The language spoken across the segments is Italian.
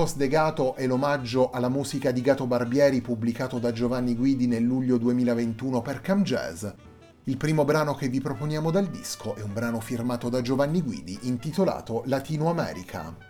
Ojos de Gato è l'omaggio alla musica di Gato Barbieri pubblicato da Giovanni Guidi nel luglio 2021 per Cam Jazz. Il primo brano che vi proponiamo dal disco è un brano firmato da Giovanni Guidi intitolato Latino America.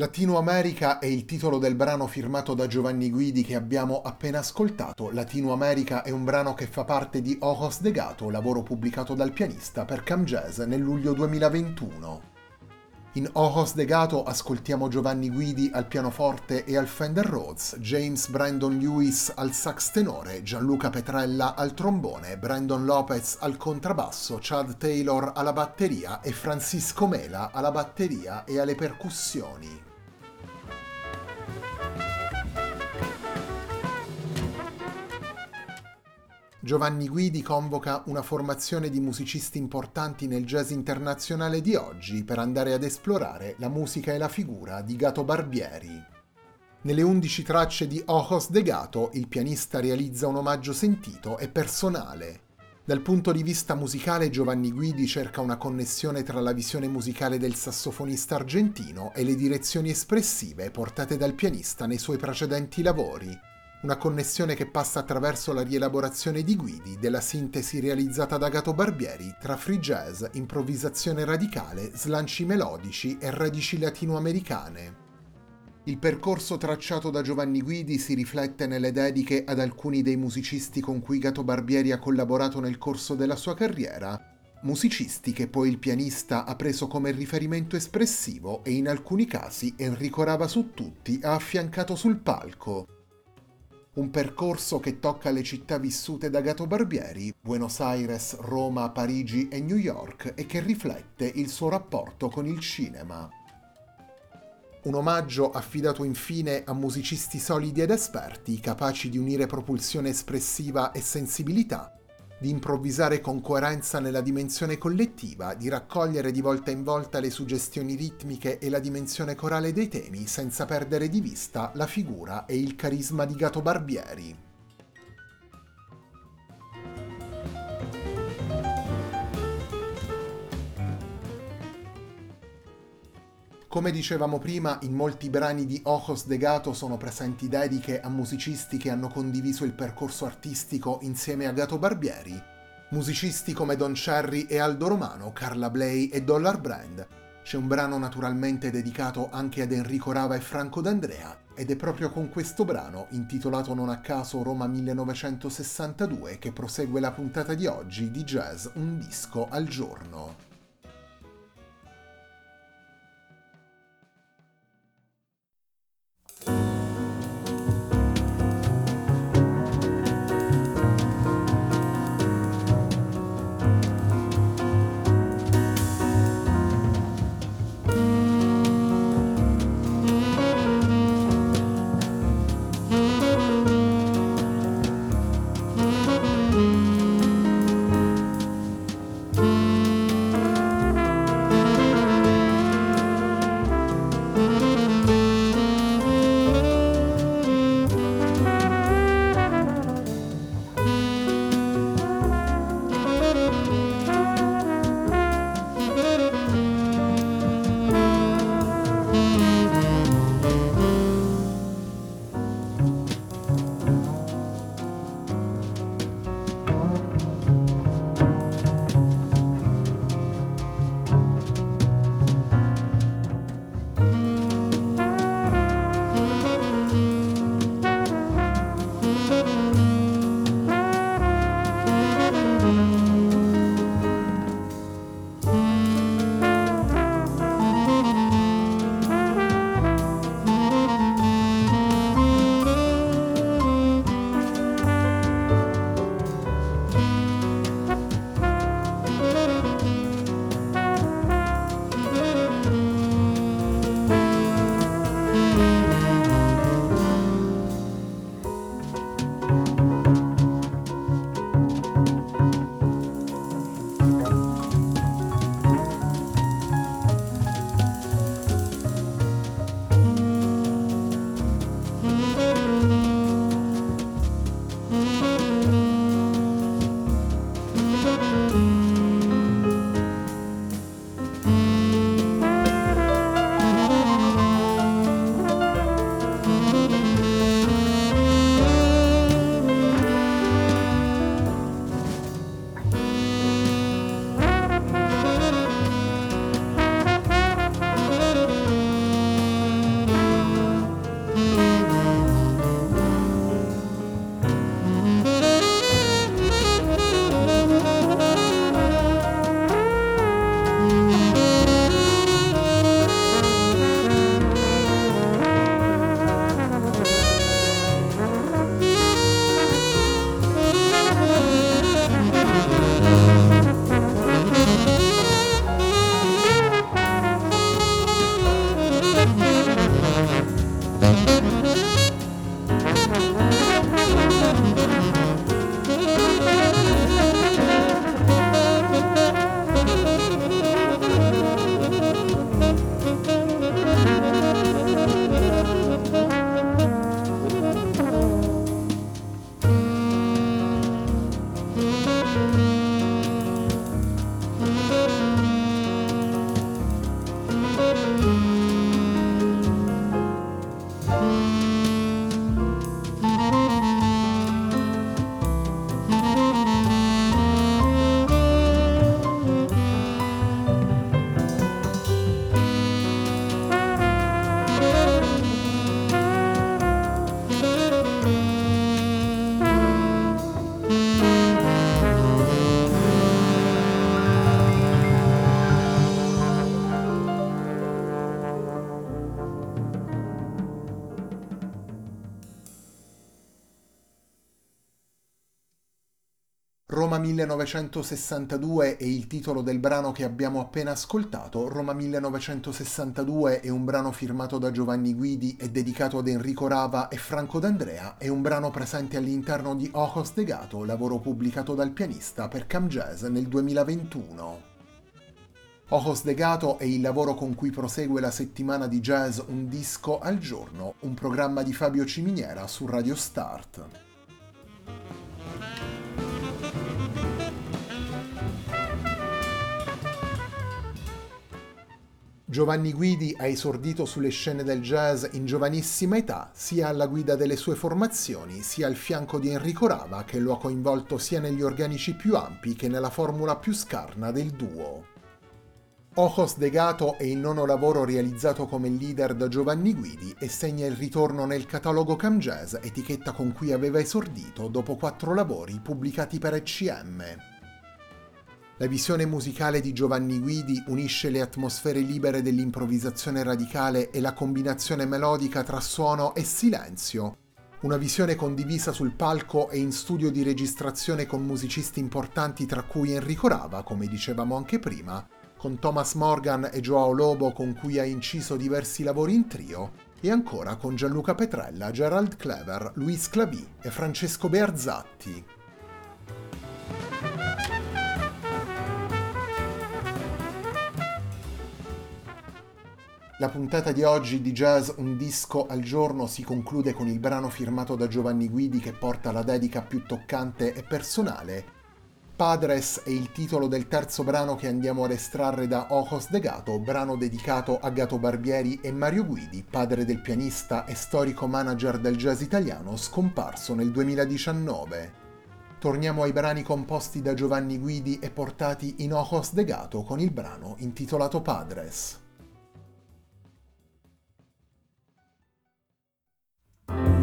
Latino America è il titolo del brano firmato da Giovanni Guidi che abbiamo appena ascoltato. Latino America è un brano che fa parte di Ojos de Gato, lavoro pubblicato dal pianista per Cam Jazz nel luglio 2021. In Ojos de Gato ascoltiamo Giovanni Guidi al pianoforte e al Fender Rhodes, James Brandon Lewis al sax tenore, Gianluca Petrella al trombone, Brandon Lopez al contrabbasso, Chad Taylor alla batteria e Francisco Mela alla batteria e alle percussioni. Giovanni Guidi convoca una formazione di musicisti importanti nel jazz internazionale di oggi per andare ad esplorare la musica e la figura di Gato Barbieri. Nelle undici tracce di Ojos de Gato il pianista realizza un omaggio sentito e personale. Dal punto di vista musicale Giovanni Guidi cerca una connessione tra la visione musicale del sassofonista argentino e le direzioni espressive portate dal pianista nei suoi precedenti lavori, una connessione che passa attraverso la rielaborazione di guidi della sintesi realizzata da Gato Barbieri tra free jazz, improvvisazione radicale, slanci melodici e radici latinoamericane. Il percorso tracciato da Giovanni Guidi si riflette nelle dediche ad alcuni dei musicisti con cui Gato Barbieri ha collaborato nel corso della sua carriera, musicisti che poi il pianista ha preso come riferimento espressivo e in alcuni casi Enrico Rava su tutti ha affiancato sul palco, un percorso che tocca le città vissute da Gato Barbieri, Buenos Aires, Roma, Parigi e New York e che riflette il suo rapporto con il cinema. Un omaggio affidato infine a musicisti solidi ed esperti, capaci di unire propulsione espressiva e sensibilità di improvvisare con coerenza nella dimensione collettiva, di raccogliere di volta in volta le suggestioni ritmiche e la dimensione corale dei temi senza perdere di vista la figura e il carisma di Gato Barbieri. Come dicevamo prima, in molti brani di Ojos de Gato sono presenti dediche a musicisti che hanno condiviso il percorso artistico insieme a Gato Barbieri, musicisti come Don Cherry e Aldo Romano, Carla Bley e Dollar Brand. C'è un brano naturalmente dedicato anche ad Enrico Rava e Franco D'Andrea, ed è proprio con questo brano, intitolato non a caso Roma 1962, che prosegue la puntata di oggi di Jazz Un disco al giorno. Roma 1962 è il titolo del brano che abbiamo appena ascoltato. Roma 1962 è un brano firmato da Giovanni Guidi e dedicato ad Enrico Rava e Franco D'Andrea. È un brano presente all'interno di Ojos de Gato, lavoro pubblicato dal pianista per Cam Jazz nel 2021. Ojos de Gato è il lavoro con cui prosegue la settimana di jazz Un disco al giorno, un programma di Fabio Ciminiera su Radio Start. Giovanni Guidi ha esordito sulle scene del jazz in giovanissima età, sia alla guida delle sue formazioni, sia al fianco di Enrico Rava, che lo ha coinvolto sia negli organici più ampi che nella formula più scarna del duo. Ojos de Gato è il nono lavoro realizzato come leader da Giovanni Guidi e segna il ritorno nel catalogo Cam Jazz, etichetta con cui aveva esordito dopo quattro lavori pubblicati per ECM. La visione musicale di Giovanni Guidi unisce le atmosfere libere dell'improvvisazione radicale e la combinazione melodica tra suono e silenzio. Una visione condivisa sul palco e in studio di registrazione con musicisti importanti tra cui Enrico Rava, come dicevamo anche prima, con Thomas Morgan e Joao Lobo con cui ha inciso diversi lavori in trio, e ancora con Gianluca Petrella, Gerald Clever, Luis Clavì e Francesco Bearzatti. La puntata di oggi di Jazz Un disco al giorno si conclude con il brano firmato da Giovanni Guidi che porta la dedica più toccante e personale. Padres è il titolo del terzo brano che andiamo ad estrarre da Ojos de Gato, brano dedicato a Gato Barbieri e Mario Guidi, padre del pianista e storico manager del jazz italiano scomparso nel 2019. Torniamo ai brani composti da Giovanni Guidi e portati in Ojos de Gato con il brano intitolato Padres. Bye.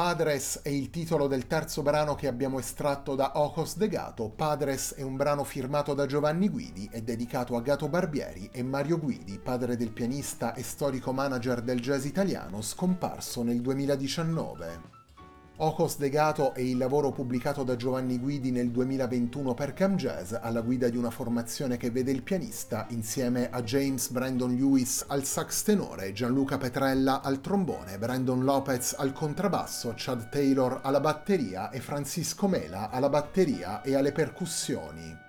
Padres è il titolo del terzo brano che abbiamo estratto da Ocos de Gato. Padres è un brano firmato da Giovanni Guidi e dedicato a Gato Barbieri e Mario Guidi, padre del pianista e storico manager del jazz italiano, scomparso nel 2019. Ocos de Gato è il lavoro pubblicato da Giovanni Guidi nel 2021 per Cam Jazz alla guida di una formazione che vede il pianista insieme a James Brandon Lewis al sax tenore, Gianluca Petrella al trombone, Brandon Lopez al contrabbasso, Chad Taylor alla batteria e Francisco Mela alla batteria e alle percussioni.